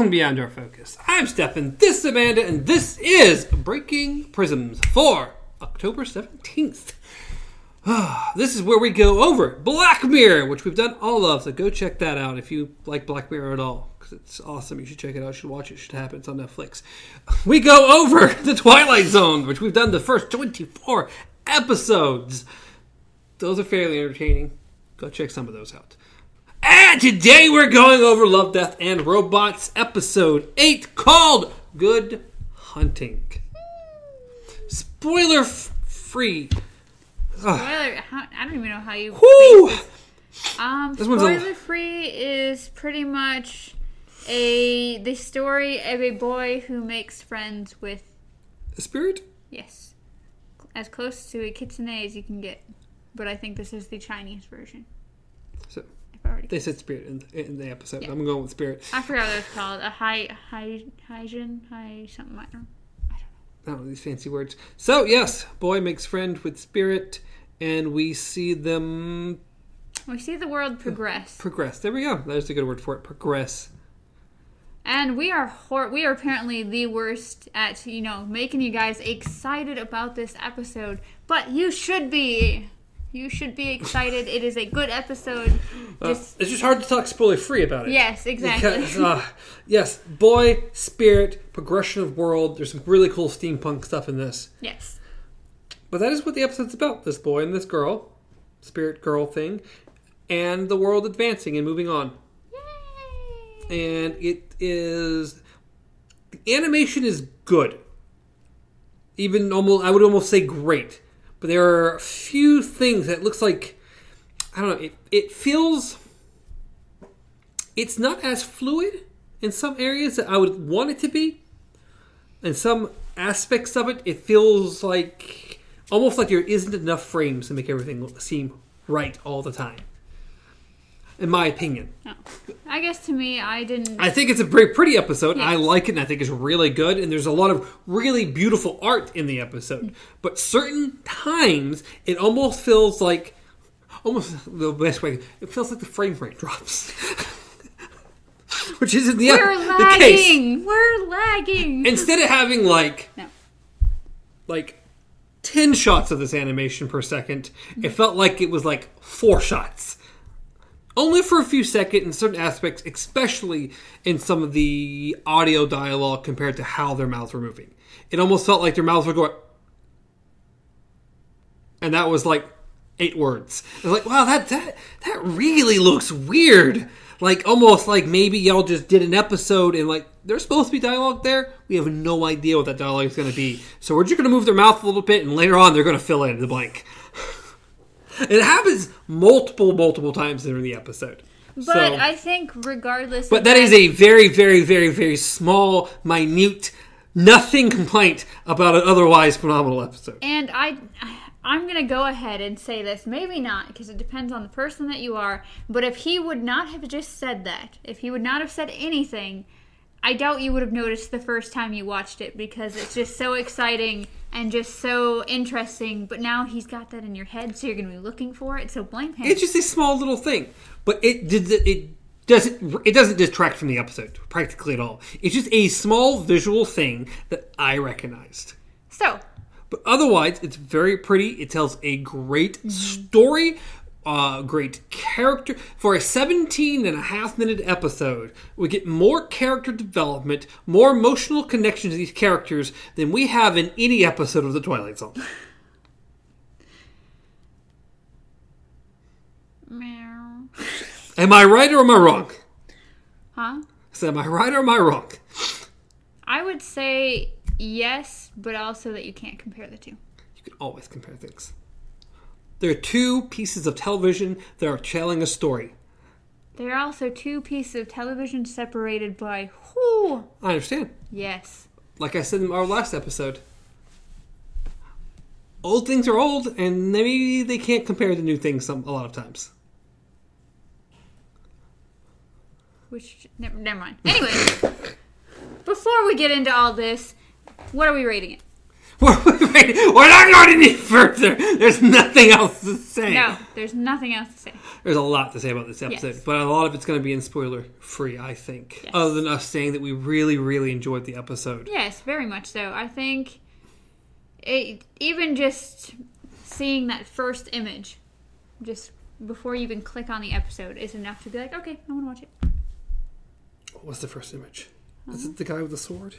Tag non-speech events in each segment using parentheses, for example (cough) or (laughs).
Welcome to Beyond Our Focus. I'm Stefan, this is Amanda, and this is Breaking Prisms for October 17th. (sighs) this is where we go over Black Mirror, which we've done all of, so go check that out if you like Black Mirror at all, because it's awesome. You should check it out, you should watch it, it should happen. It's on Netflix. (laughs) We go over (laughs) The Twilight Zone, which we've done the first 24 episodes. Those are fairly entertaining. Go check some of those out. And today we're going over Love, Death, and Robots, episode 8, called Good Hunting. Spoiler f- free. Spoiler, how, I don't even know how you. Whew! this. Um, This one's a- spoiler free is pretty much a the story of a boy who makes friends with A spirit? yes, as close to a kitsune as you can get. But I think this is the Chinese version. So already, they said spirit in, in the episode. Yeah. I'm going with spirit. I forgot what it's called. A high high hygiene high something. I don't. I don't know these fancy words. So yes, boy makes friend with spirit, and we see them We see the world progress, progress. There we go. There's a good word for it. Progress. and we are hor- we are apparently the worst at you know making you guys excited about this episode. But you should be. You should be excited. It is a good episode. Uh, it's just hard to talk spoiler free about it. yes, exactly. Because, uh, yes, boy, spirit, progression of world. There's some really cool steampunk stuff in this. yes. But that is what the episode's about this boy and this girl, spirit girl thing, and the world advancing and moving on. Yay! And it is. The animation is good. Even almost, I would almost say great. But there are a few things that looks like. I don't know. It, it feels. It's not as fluid in some areas that I would want it to be. In some aspects of it, it feels like almost like there isn't enough frames to make everything seem right all the time. In my opinion, No. I guess to me, I didn't. I think it's a very pretty episode. I like it, and I think it's really good. And there's a lot of really beautiful art in the episode. But certain times, it almost feels like, almost the best way, it feels like the frame rate drops, (laughs) which isn't the, We're case. lagging. We're lagging. Instead of having like no. like 10 shots of this animation per second it felt like it was like four shots only for a few seconds in certain aspects especially in some of the audio dialogue compared to how their mouths were moving. It almost felt like their mouths were going and that was like eight words. Like wow that that that really looks weird. Like almost like maybe y'all just did an episode and like there's supposed to be dialogue there. We have no idea what that dialogue is going to be. So we're just going to move their mouth a little bit and later on they're going to fill in the blank it happens multiple multiple times during the episode But So- I think regardless. but of that is a very very very very small minute nothing complaint about an otherwise phenomenal episode And I, I'm gonna go ahead and say this. Maybe not, because it depends on the person that you are. But if he would not have just said that, if he would not have said anything, I doubt you would have noticed the first time you watched it because it's just so exciting and just so interesting. But now he's got that in your head, so you're gonna be looking for it. So blame him. It's just a small little thing, but it did it doesn't it doesn't detract from the episode practically at all. It's just a small visual thing that I recognized. so But otherwise, it's very pretty. It tells a great mm-hmm. story, uh, great character. For a 17 and a half minute episode, we get more character development, more emotional connection to these characters than we have in any episode of The Twilight Zone. Am I right or am I wrong? Huh? So am I right or am I wrong? I would say yes, but also that you can't compare the two. You can always compare things. There are two pieces of television that are telling a story. There are also two pieces of television separated by whoo. I understand. Yes. Like I said in our last episode, old things are old, and maybe they can't compare to new things some a lot of times. Which never, never mind. Anyway, (laughs) before we get into all this, what are we rating it? We're, (laughs) we're not going any further. There's nothing else to say. No, there's nothing else to say. there's a lot to say about this episode, Yes. but a lot of it's going to be in spoiler free, I think. Yes. Other than us saying that we really, really enjoyed the episode. Yes, very much so. I think it, even just seeing that first image, just before you even click on the episode, is enough to be like, okay, I want to watch it. What was the first image? Is it the guy with the sword?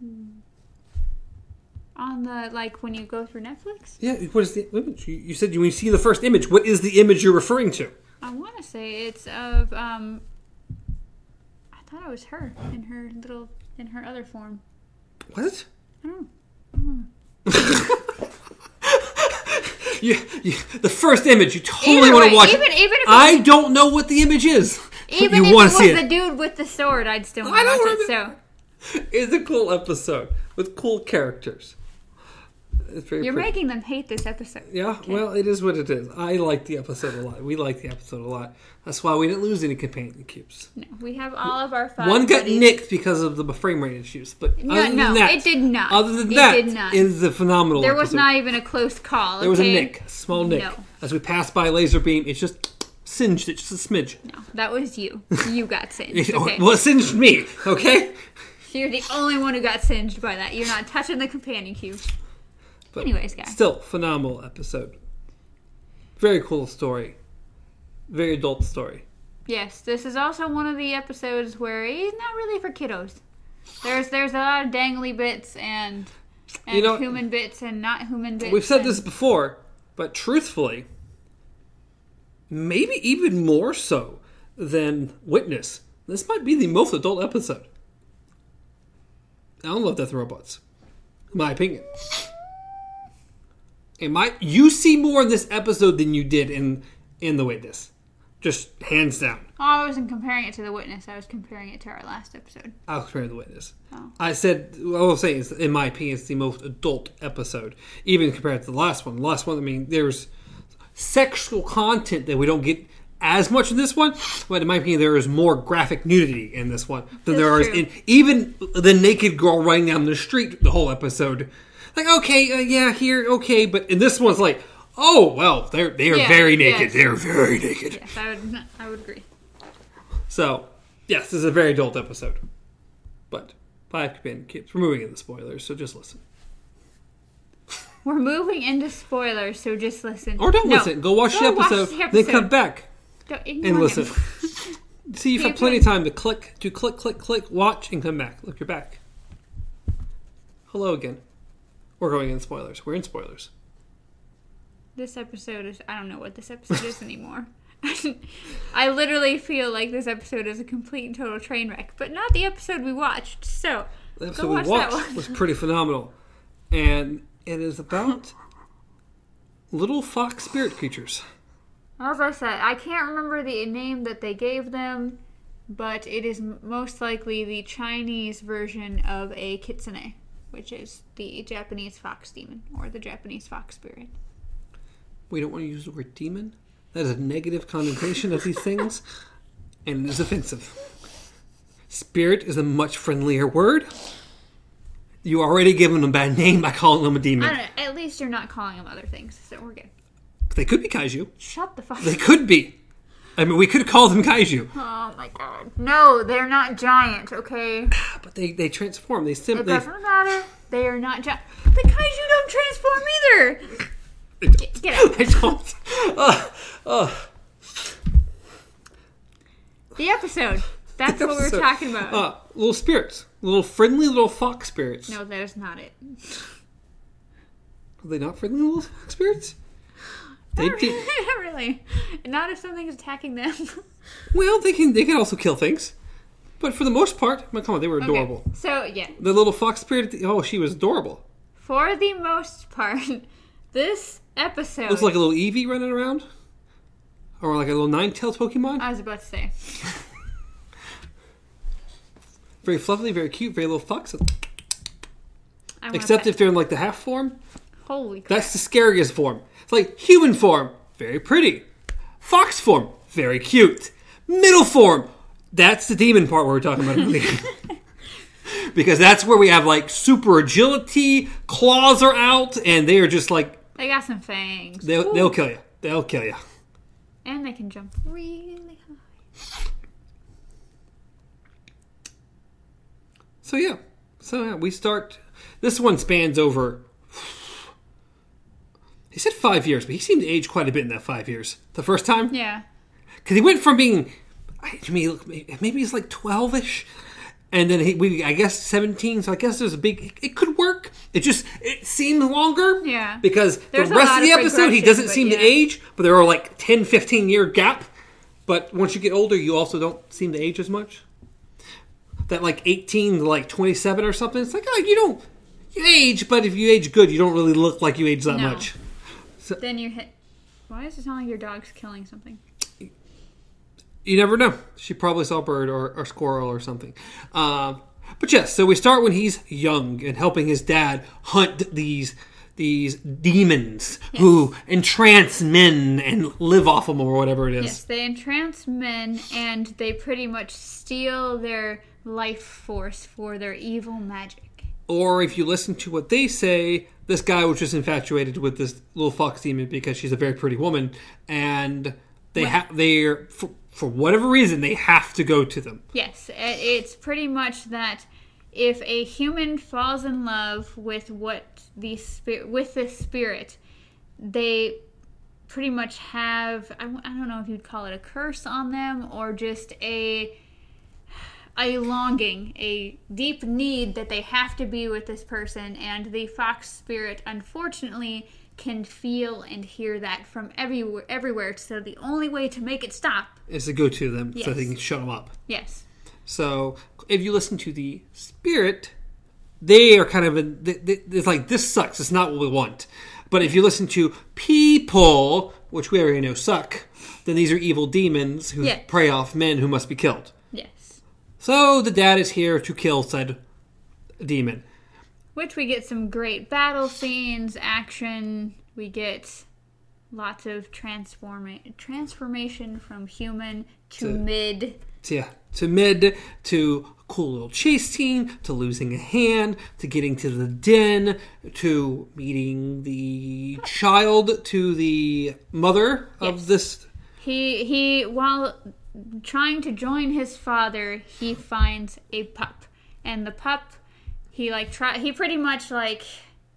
Hmm. On the like when you go through Netflix, Yeah. What is the image? You, you said you, when you see the first image. What is the image you're referring to? I want to say it's of um. I thought it was her in her little in her other form. What? I don't know. (laughs) You, you, the first image. You totally Either want way, to watch even it. even if it I don't know what the image is. Even you if it want was to see the dude with the sword, I'd still want to don't watch it. So (laughs) It's a cool episode with cool characters. It's very you're pretty. making them hate this episode. Yeah, well, it is what it is. I like the episode a lot. We like the episode a lot. That's why we didn't lose any companion cubes. No, we have all of our five. One got buddies. nicked because of the frame rate issues, but No, no, that, it did not. Other than It that, did not. it is a phenomenal. There was episode. not even a close call. There was a nick, a small nick. No. As we passed by laser beam, it just singed it, just a smidge. No, that was you. You got (laughs) singed. Okay. Well, singed me. Okay. You're the only one who got singed by that. You're not touching the companion cube. But Anyways, guys. Still, phenomenal episode. Very cool story. Very adult story. Yes, this is also one of the episodes where it's not really for kiddos. There's there's a lot of dangly bits and and You know- human bits and not human bits. We've said and- this before, but truthfully, maybe even more so than Witness, this might be the most adult episode. I don't love Death Robots. In my opinion. In my, you see more in this episode than you did in in The Witness. Just hands down. Oh, I wasn't comparing it to the witness. I was comparing it to our last episode. I was comparing The Witness. Oh. I said, I was saying is, in my opinion, it's the most adult episode, even compared to the last one. The last one, I mean, there's sexual content that we don't get as much in this one, but in my opinion, there is more graphic nudity in this one than there is That's true. in even the naked girl running down the street. The whole episode, like, okay, uh, yeah, here, okay, but in this one's like, oh well, they're they are Yeah, very naked. yes. They're very naked. Yes, I would. I would agree. So, yes, this is a very adult episode. But five companion kids. We're moving into spoilers, so just listen. (laughs) We're moving into spoilers, so just listen. Or don't No, listen. Go watch, go the, episode, the then come back Don't and listen. (laughs) (laughs) See, you've had plenty of time to click, to click, click, click, watch, and come back. Look, you're back. Hello again. We're going in spoilers. We're in spoilers. This episode is. I don't know what this episode is anymore. (laughs) I literally feel like this episode is a complete and total train wreck, but not the episode we watched. So The go episode watch we that watched one. was pretty phenomenal. And it is about little fox spirit creatures. As I said, I can't remember the name that they gave them, but it is most likely the Chinese version of a kitsune, which is the Japanese fox demon or the Japanese fox spirit. We don't want to use the word demon. That is a negative connotation of these things, (laughs) and it is offensive. Spirit is a much friendlier word. You already given them a bad name by calling them a I demon. don't know. At least you're not calling them other things, so we're good. They could be kaiju. Shut the fuck They up. could be. I mean, we could call them kaiju, Oh my god. No, they're not giant, okay? (sighs) but they, they transform. They It simply doesn't matter. They are not giant. The kaiju don't transform either! Get, get out. (laughs) I don't. Uh, uh, The episode. That's what we were talking about. uh, little spirits, little friendly little fox spirits. no, that is not it. Are they not friendly little fox spirits? They Not did. really, (laughs) not if something's attacking them. (laughs) Well, they can they can also kill things, but for the most part, mean, come on, they were adorable. Okay, So, yeah. The little fox spirit. Oh, she was adorable. For the most part, (laughs) this episode. Looks like a little Eevee running around, or like a little nine-tailed Pokemon. I was about to say. Very fluffy, very cute, very little fox. I Except if they're in like the half form, Holy crap. that's the scariest form. It's like human form, very pretty. Fox form, very cute. Middle form, that's the demon part where we're talking about earlier. (laughs) because that's where we have like super agility, claws are out, and they are just like They got some fangs. they'll, they'll kill you. They'll kill you. And they can jump really high. So yeah, so yeah, we start. This one spans over. He said five years, but he seemed to age quite a bit in that five years. The first time, Yeah. because he went from being, I mean, maybe he's like twelve ish, and then he, we, I guess seventeen. So I guess there's a big. It could work. It just it seemed longer. Yeah. Because There's the rest of the of episode, he doesn't seem to age, but there are like 10, 15 year gap. But once you get older, you also don't seem to age as much. That like 18 to like 27 or something. It's like, oh, you don't you age, but if you age good, you don't really look like you age that No. much. Then you hit. Why does it sound like your dog's killing something? You never know. She probably saw a bird or, or squirrel or something. Um, but yes, so we start when he's young and helping his dad hunt these these demons who entrance men and live off them or whatever it is. Yes, they entrance men and they pretty much steal their life force for their evil magic. Or if you listen to what they say, this guy was just infatuated with this little fox demon because she's a very pretty woman, and they have they for, for whatever reason they have to go to them. Yes, it's pretty much that if a human falls in love with what the spirit with the spirit, they pretty much have I don't know if you'd call it a curse on them or just a a longing, a deep need that they have to be with this person and the fox spirit unfortunately can feel and hear that from everywhere everywhere so the only way to make it stop. Is to go to them so they can shut them up. Yes. So if you listen to the spirit, they are kind of they, it's like this sucks. It's not what we want. But if you listen to people, which we already know suck, then these are evil demons who Yes. prey off men who must be killed. Yes. So the dad is here to kill said demon. Which we get some great battle scenes, action. We get lots of transforma- transformation from human to, To- mid. to, yeah, to mid, to cool little chase scene, to losing a hand, to getting to the den, to meeting the child, to the mother of this. He he while trying to join his father, he finds a pup, and the pup he like try he pretty much like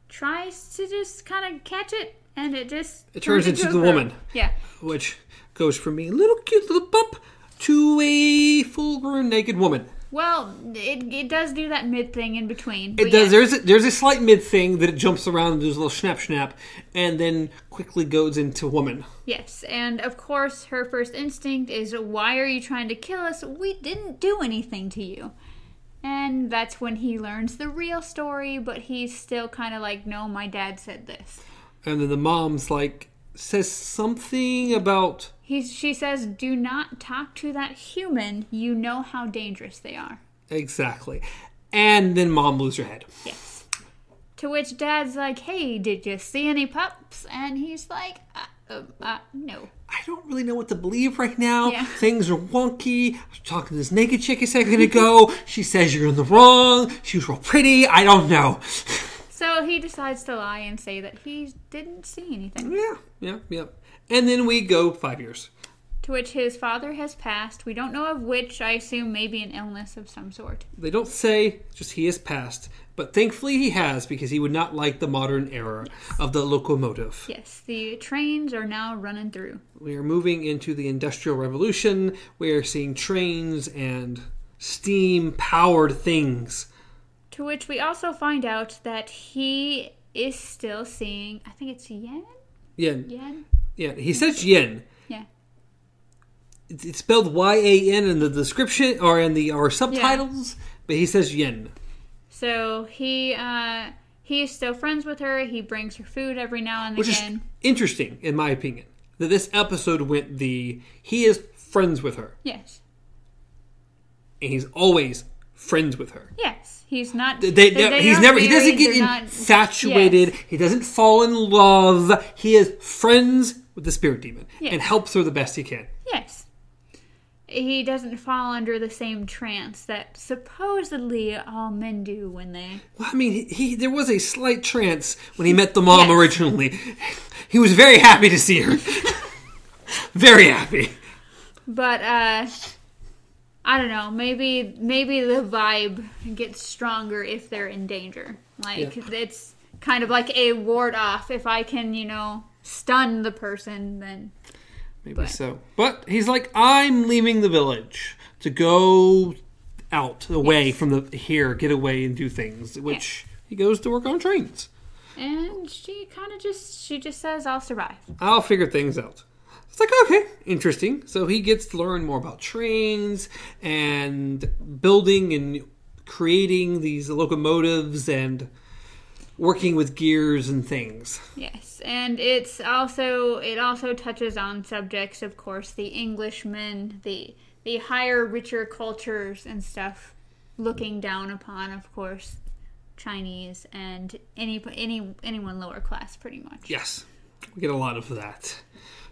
tries to just kind of catch it, and it just It turns into a the woman. Yeah. which goes from a little cute little pup to a full-grown naked woman. Well, it, it does do that mid thing in between. It does. yes. There's a, there's a slight mid thing that it jumps around and does a little snap snap, and then quickly goes into woman. Yes, and of course, her first instinct is, Why are you trying to kill us? We didn't do anything to you. And that's when he learns the real story, but he's still kind of like, No, my dad said this. And then the mom's like says something about He's, she says, Do not talk to that human. You know how dangerous they are. exactly, and then mom loses her head. Yes. To which dad's like, Hey, did you see any pups? And he's like, uh, uh, uh, No. I don't really know what to believe right now. Yeah. Things are wonky. I was talking to this naked chick a second ago. she says you're in the wrong. She was real pretty. I don't know. (laughs) So he decides to lie and say that he didn't see anything. yeah, yeah, yeah. And then we go five years. to which his father has passed. We don't know of which, I assume maybe an illness of some sort. They don't say, just he has passed. But thankfully he has because he would not like the modern era of the locomotive. Yes, the trains are now running through. We are moving into the Industrial Revolution. We are seeing trains and steam powered things. To which we also find out that he is still seeing, I think it's yen? Yen. Yen? Yeah, he says yen. Yeah. It's it's spelled Y A N in the description or in the or subtitles, but he says yen. So he, uh, he is still friends with her. He brings her food every now and Which is again. interesting, in my opinion. That this episode went the he is friends with her. Yes. And he's always friends with her. Yes. He's not. They, they, they he's never. He doesn't get not- infatuated. Yes. He doesn't fall in love. He is friends with the spirit demon Yes. and helps her the best he can. Yes. He doesn't fall under the same trance that supposedly all men do when they. Well, I mean, he, he there was a slight trance when he met the mom Yes. originally. He was very happy to see her. (laughs) Very happy. But uh I don't know, maybe maybe the vibe gets stronger if they're in danger. Like Yeah. it's kind of like a ward off. If I can, you know, stun the person, then Maybe But- so. But he's like, I'm leaving the village to go out, away from the here, get away and do things. Which he goes to work on trains. and she kind of just she just says I'll survive. I'll figure things out. It's like, okay, interesting. So he gets to learn more about trains and building and creating these locomotives and working with gears and things. Yes, and it's also it also touches on subjects, of course, the Englishmen, the the higher, richer cultures and stuff, looking down upon, of course, Chinese and any any anyone lower class, pretty much. Yes, we get a lot of that.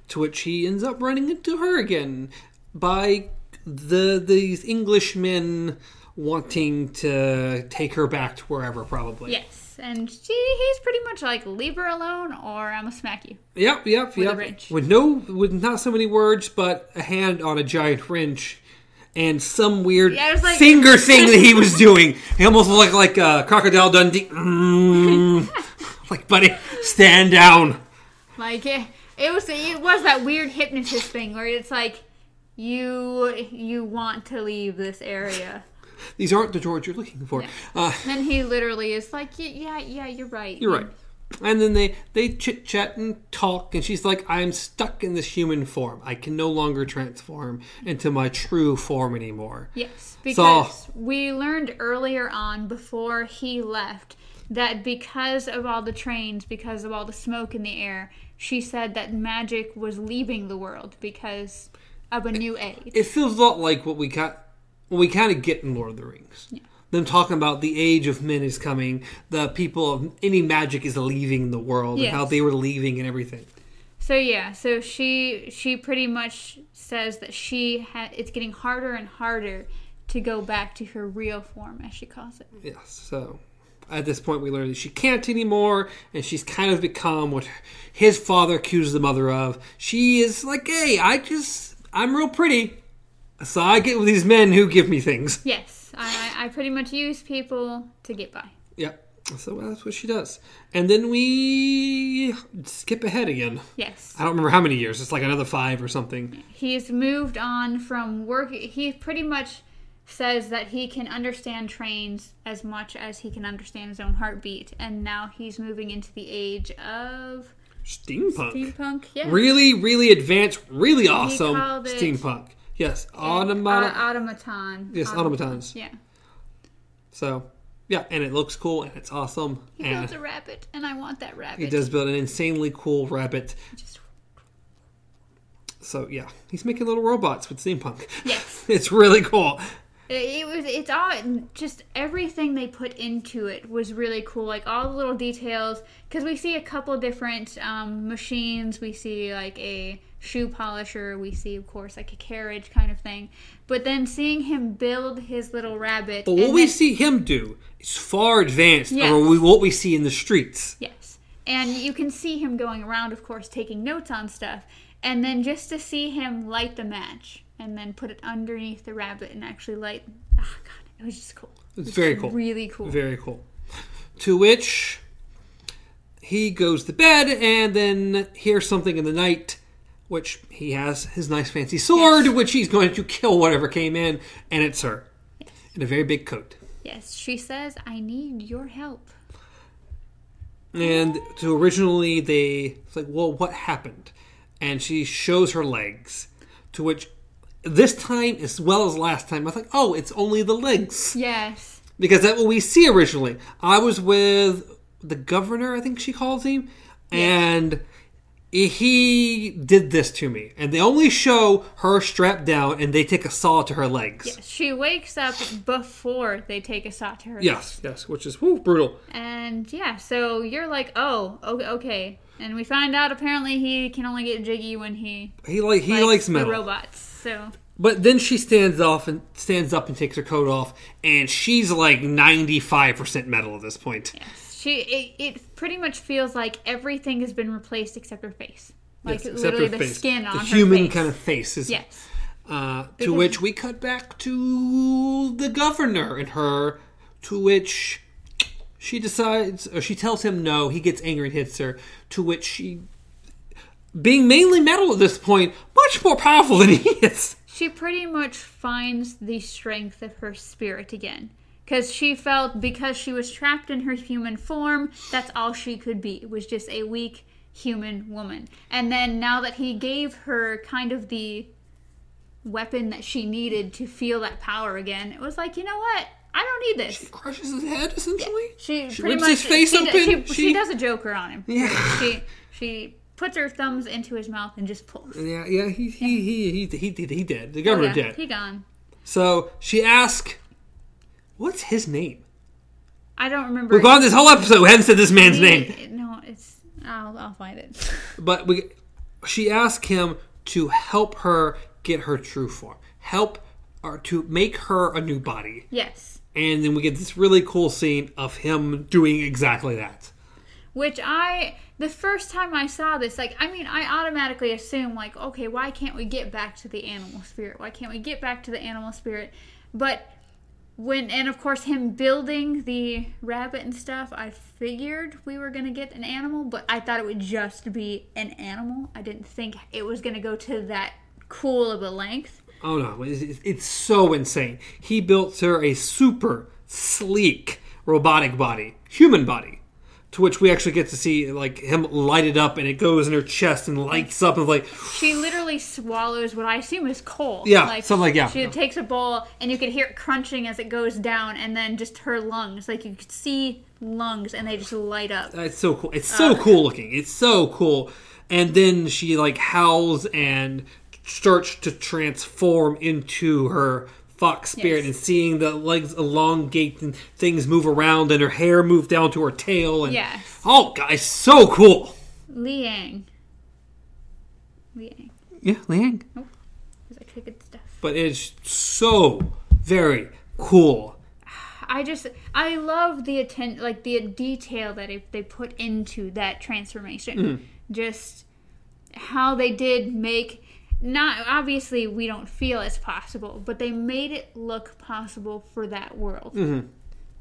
To which he ends up running into her again by the these Englishmen wanting to take her back to wherever, probably. Yes, and she he's pretty much like leave her alone or I'm gonna smack you. Yep, yep, With a yep. wrench. With no, with not so many words, but a hand on a giant wrench. And some weird Yeah, like- finger thing that he was (laughs) doing. He almost looked like uh, Crocodile Dundee. (laughs) Mm. like, buddy, stand down. Like it, was it was that weird hypnotist thing where it's like you you want to leave this area. These aren't the drawers you're looking for. Uh, Then he literally is like, yeah, yeah, you're right. You're right. And then they they chit chat and talk, and she's like, "I'm stuck in this human form. I can no longer transform into my true form anymore." Yes, So- because we learned earlier on before he left that because of all the trains, because of all the smoke in the air, she said that magic was leaving the world because of a new age. It feels a lot like what we got, what we kind of get in Lord of the Rings. Them talking about the age of men is coming, the people of any magic is leaving the world, and how they were leaving and everything. So yeah, so she she pretty much says that she ha- it's getting harder and harder to go back to her real form, as she calls it. Yes. So at this point, we learn that she can't anymore, and she's kind of become what his father accused the mother of. She is like, hey, I just, I'm real pretty. So I get with these men who give me things. Yes, I, I I pretty much use people to get by. Yep. So that's what she does. And then we skip ahead again. Yes. I don't remember how many years. It's like another five or something. He's moved on from work. He pretty much says that he can understand trains as much as he can understand his own heartbeat, and now he's moving into the age of Steampunk. steampunk. Yeah, Really, really advanced, really awesome steampunk. Yes, Uh, automata. automaton. Yes, automatons. Yeah, so, yeah, and it looks cool and it's awesome. he and builds a rabbit, and I want that rabbit. he does build an insanely cool rabbit. Just, So yeah, he's making little robots with steampunk. yes, (laughs) it's really cool. It, it was. It's all just everything they put into it was really cool. Like all the little details, because we see a couple different um, machines. We see like a shoe polisher. We see, of course, like a carriage kind of thing. But then seeing him build his little rabbit. But what we then- see him do is far advanced Yes. over what we see in the streets. Yes. And you can see him going around, of course, taking notes on stuff. And then just to see him light the match and then put it underneath the rabbit and actually light. Oh, God. It was just cool. It's very cool. Really cool. Very cool. To which he goes to bed and then hears something in the night, which he has his nice fancy sword, which he's going to kill whatever came in, and it's her in a very big coat. Yes. She says, I need your help. And so originally they it's like, well, what happened? And she shows her legs, to which this time as well as last time, I thought, oh, it's only the legs Yes. because that's what we see originally. I was with the governor, I think she calls him, and he did this to me. And they only show her strapped down, and they take a saw to her legs. Yes. She wakes up before they take a saw to her. Yes, yes, which is brutal. And yeah, so you're like, oh, okay. And we find out apparently he can only get jiggy when he He like he likes the metal. robots. So But then she stands off and stands up and takes her coat off, and she's like ninety five percent metal at this point. Yes, she it, it pretty much feels like everything has been replaced except her face. like Yes, literally the face. skin on the her human face. kind of face is Yes. Uh, to which we cut back to the governor and her, to which she decides, or she tells him no. He gets angry and hits her. To which she, being mainly metal at this point, much more powerful than he is. She pretty much finds the strength of her spirit again. Because she felt because she was trapped in her human form, that's all she could be. It was just a weak human woman. And then now that he gave her kind of the weapon that she needed to feel that power again, it was like, you know what? I don't need this. She crushes his head essentially. She, She pretty rips much his face she, open. She, She- she does a joker on him. Yeah. She she puts her thumbs into his mouth and just pulls. Yeah, yeah, he he he he he, he, he did. The governor Oh, yeah, did. He gone. So she asked, "What's his name?" I don't remember. We've gone this whole episode. We haven't said this man's He- name. No, it's. I'll, I'll find it. (laughs) but we she asked him to help her get her true form help or to make her a new body Yes. and then we get this really cool scene of him doing exactly that Which I. The first time I saw this, like, I mean, I automatically assume, like, okay, why can't we get back to the animal spirit? Why can't we get back to the animal spirit? But when, and of course, him building the rabbit and stuff, I figured we were to get an animal, but I thought it would just be an animal. I didn't think it was to go to that cool of a length. oh no it's, it's so insane he built her a super sleek robotic body human body to which we actually get to see like him light it up and it goes in her chest and lights up and like She literally swallows what I assume is coal. Yeah, something like- yeah. She takes a bowl and you can hear it crunching as it goes down, and then just her lungs, like you could see lungs, and they just light up. Uh, it's so cool. It's so uh, cool looking. It's so cool. And then she like howls and starts to transform into her fox spirit Yes. and seeing the legs elongate and things move around and her hair move down to her tail and Yes. oh guys so cool Liang. Liang. yeah liang Is that good stuff? but it's so very cool I just I love the atten- like the detail that it, they put into that transformation. Mm-hmm. Just how they did make not obviously we don't feel it's possible, but they made it look possible for that world. Mm-hmm.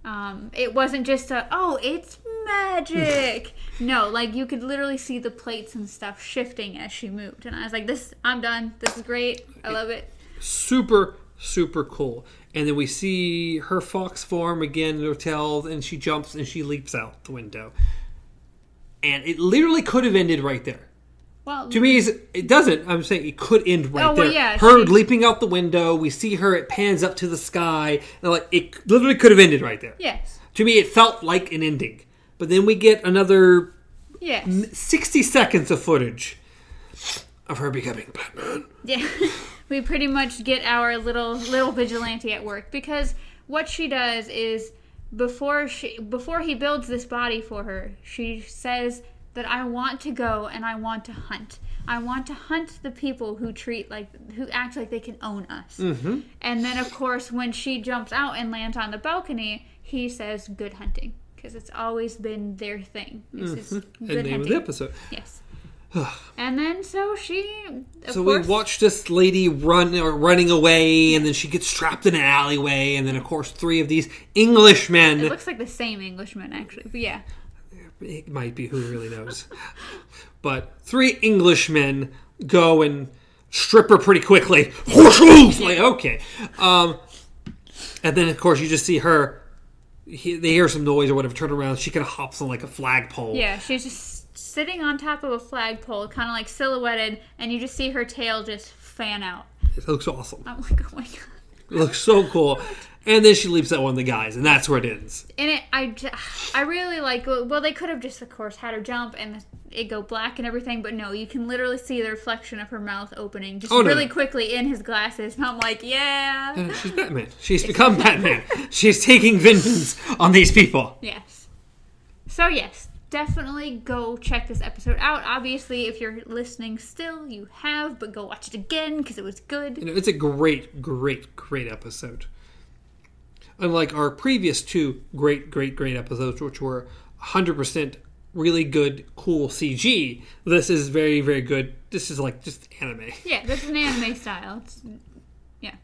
Um, it wasn't just a oh it's magic. (laughs) no, like you could literally see the plates and stuff shifting as she moved, and I was like, this I'm done. This is great. I love it. super super cool and then we see her fox form again in her tail and she jumps and she leaps out the window and it literally could have ended right there Well, to me it doesn't. I'm saying it could end right Oh, well, there. yeah, her she- leaping out the window we see her it pans up to the sky and like it literally could have ended right there. Yes, to me it felt like an ending. But then we get another yes. 60 seconds of footage of her becoming batman. Yeah, (laughs) we pretty much get our little little vigilante at work because what she does is before she before he builds this body for her, she says that I want to go and I want to hunt. I want to hunt the people who treat like who act like they can own us. Mm-hmm. And then of course when she jumps out and lands on the balcony, he says good hunting because it's always been their thing. It's just good name hunting. of the episode Yes. (sighs) and then so she of So course, we watch this lady run or running away, and then she gets trapped in an alleyway, and then of course three of these Englishmen. It looks like the same Englishman, actually. But yeah. It might be who really knows, (laughs) but three Englishmen go and strip her pretty quickly. (laughs) like okay, um, and then of course you just see her. He, they hear some noise or whatever. Turn around. She kind of hops on like a flagpole. Yeah, she's just sitting on top of a flagpole, kind of like silhouetted, and you just see her tail just fan out. It looks awesome. I'm like, oh my god. It looks so cool. (laughs) And then she leaps at one of the guys, and that's where it ends. And it, I, I really like. Well, they could have just, of course, had her jump and it go black and everything, but no, you can literally see the reflection of her mouth opening just Oh, no, really quickly in his glasses. And I'm like, yeah, Uh, She's Batman. (laughs) She's become Batman. She's taking vengeance on these people. yes. So yes, definitely go check this episode out. Obviously, if you're listening still, you have, but go watch it again because it was good. You know, it's a great, great, great episode. Unlike our previous two great, great, great episodes, which were 100% really good, cool CG. This is very, very good. This is like just anime. Yeah, that's an anime style. It's, yeah.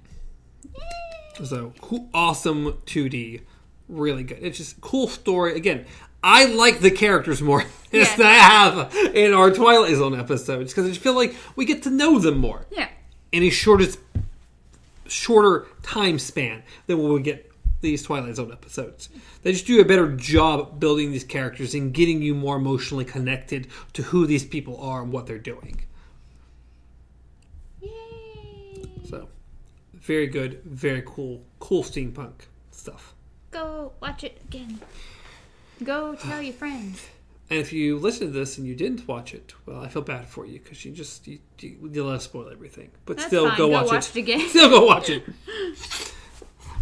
So cool, awesome 2D, really good. It's just cool story. Again, I like the characters more (laughs) Yeah. than I have in our Twilight Zone episodes because I just feel like we get to know them more Yeah. in a shortest, shorter time span than when we get these Twilight Zone episodes. They just do a better job building these characters and getting you more emotionally connected to who these people are and what they're doing. Yay. So, very good, very cool, cool steampunk stuff. Go watch it again. Go tell your friends. (sighs) And if you listen to this and you didn't watch it, well, I feel bad for you because you just you, you, you let us spoil everything. But That's still, fine. go, Go watch, watch it. it again. (laughs) Still, go watch it. (laughs)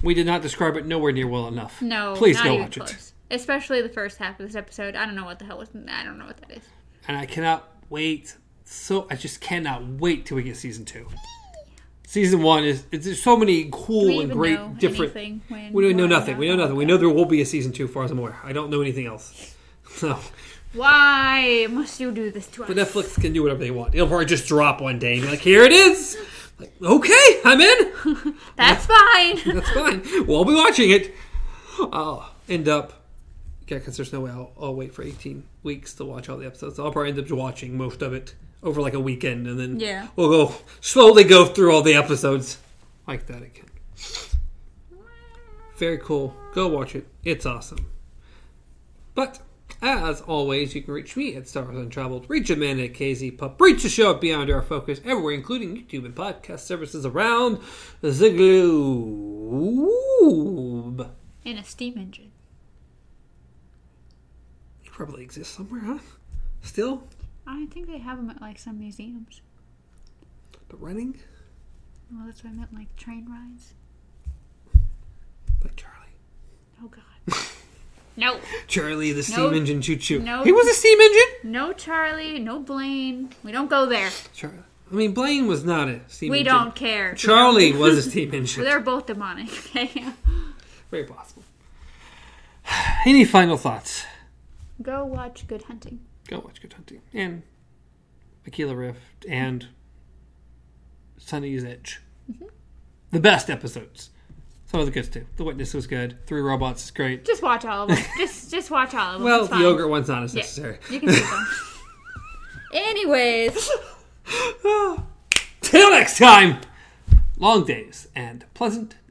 we did not describe it nowhere near well enough. No, please not go even watch close. it. Especially the first half of this episode. I don't know what the hell was. I don't know what that is. And I cannot wait. So I just cannot wait till we get season two. Season one is it's, there's so many cool and great different. We don't know nothing. We know nothing. We know there will be a season two, far as I'm aware. I don't know anything else. (laughs) So, Why must you do this to us? but Netflix can do whatever they want. They'll probably just drop one day and be like, "Here it is." Like, okay, I'm in. (laughs) That's fine. (laughs) That's fine. We'll be watching it. I'll end up, yeah, because there's no way I'll, I'll wait for 18 weeks to watch all the episodes. I'll probably end up watching most of it over like a weekend, and then Yeah. we'll go slowly go through all the episodes like that again. Very cool. Go watch it. It's awesome. But as always, you can reach me at Stars Untraveled, reach Amanda at KZ Pup, reach the show at Beyond Our Focus, everywhere, including YouTube and podcast services around the globe. In a steam engine. It probably exists somewhere, huh? Still? I think they have them at like some museums. But running? Well, that's what I meant, like train rides. Like Charlie. Oh God. No, Charlie the steam No. engine choo choo. No. He was a steam engine? no Charlie, no Blaine. We don't go there. Char- I mean, Blaine was not a steam We engine. We don't care. Charlie was a (laughs) steam engine. They're both demonic. (laughs) Okay. Very possible. (sighs) Any final thoughts? Go watch Good Hunting. Go watch Good Hunting. And Aquila Rift and Sonnie's Edge. Mm-hmm. The best episodes. Some of the good too. The Witness was good. Three Robots is great. Just watch all of them. (laughs) just just watch all of them. Well, It's the fine. yogurt one's not as Yeah. necessary. You can skip (laughs) them. Anyways, (laughs) Till next time! Long days and pleasant nights.